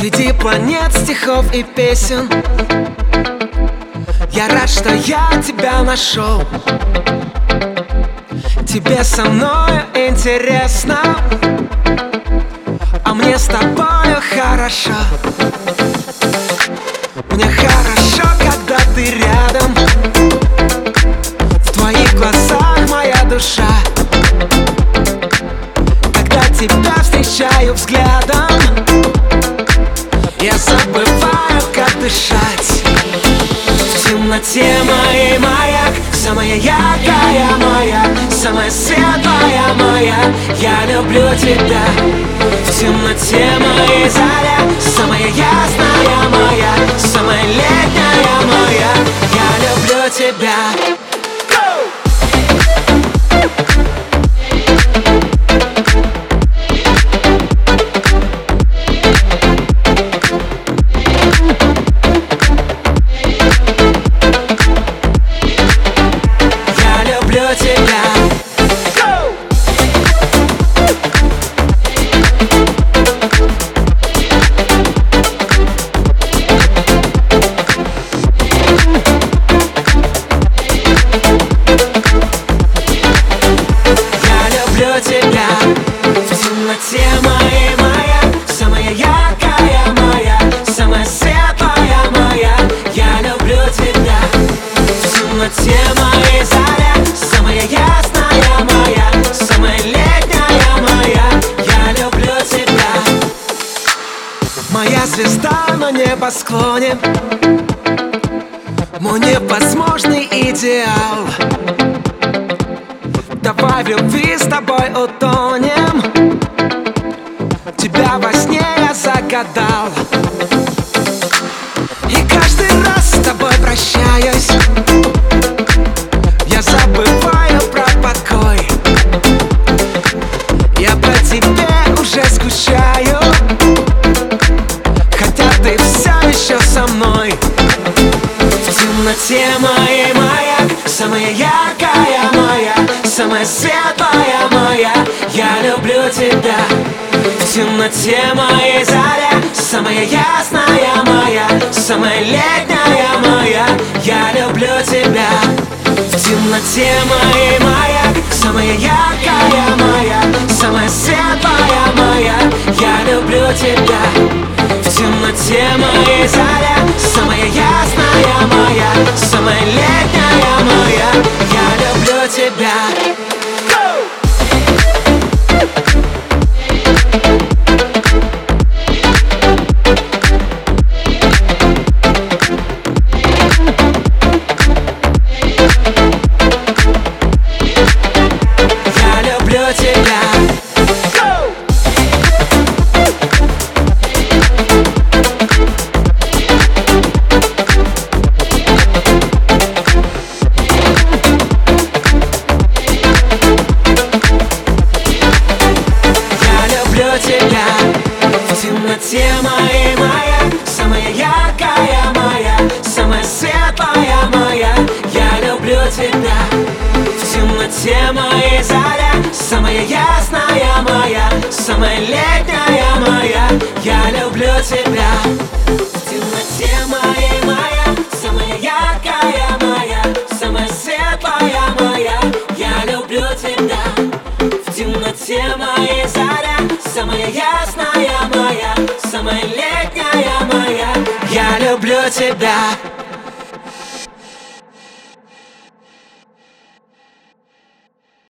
Среди планет, стихов и песен. Я рад, что я тебя нашел. Тебе со мной интересно. А мне с тобою хорошо. Мне хорошо, когда ты рядом. В твоих глазах моя душа. Когда тебя встречаю взглядом дышать. В темноте моей маяк Самая яркая моя Самая светлая моя Я люблю тебя. В темноте моей заря звезда на небосклоне Мой невозможный идеал. Давай в любви с тобой утонем. Тебя во сне я загадал темноте моей маяк Самая яркая моя Самая светлая моя. Я люблю тебя. В темноте моей заря Самая ясная моя Самая летняя моя. Я люблю тебя. В темноте моей маяк Самая яркая моя Самая светлая моя. Я люблю тебя. В темноте моей заря Самая ясная моя Самая летняя темноте моей моя Самая яркая моя Самая светлая моя. Я люблю тебя. В темноте моей заря Самая ясная моя Самая летняя моя тебя.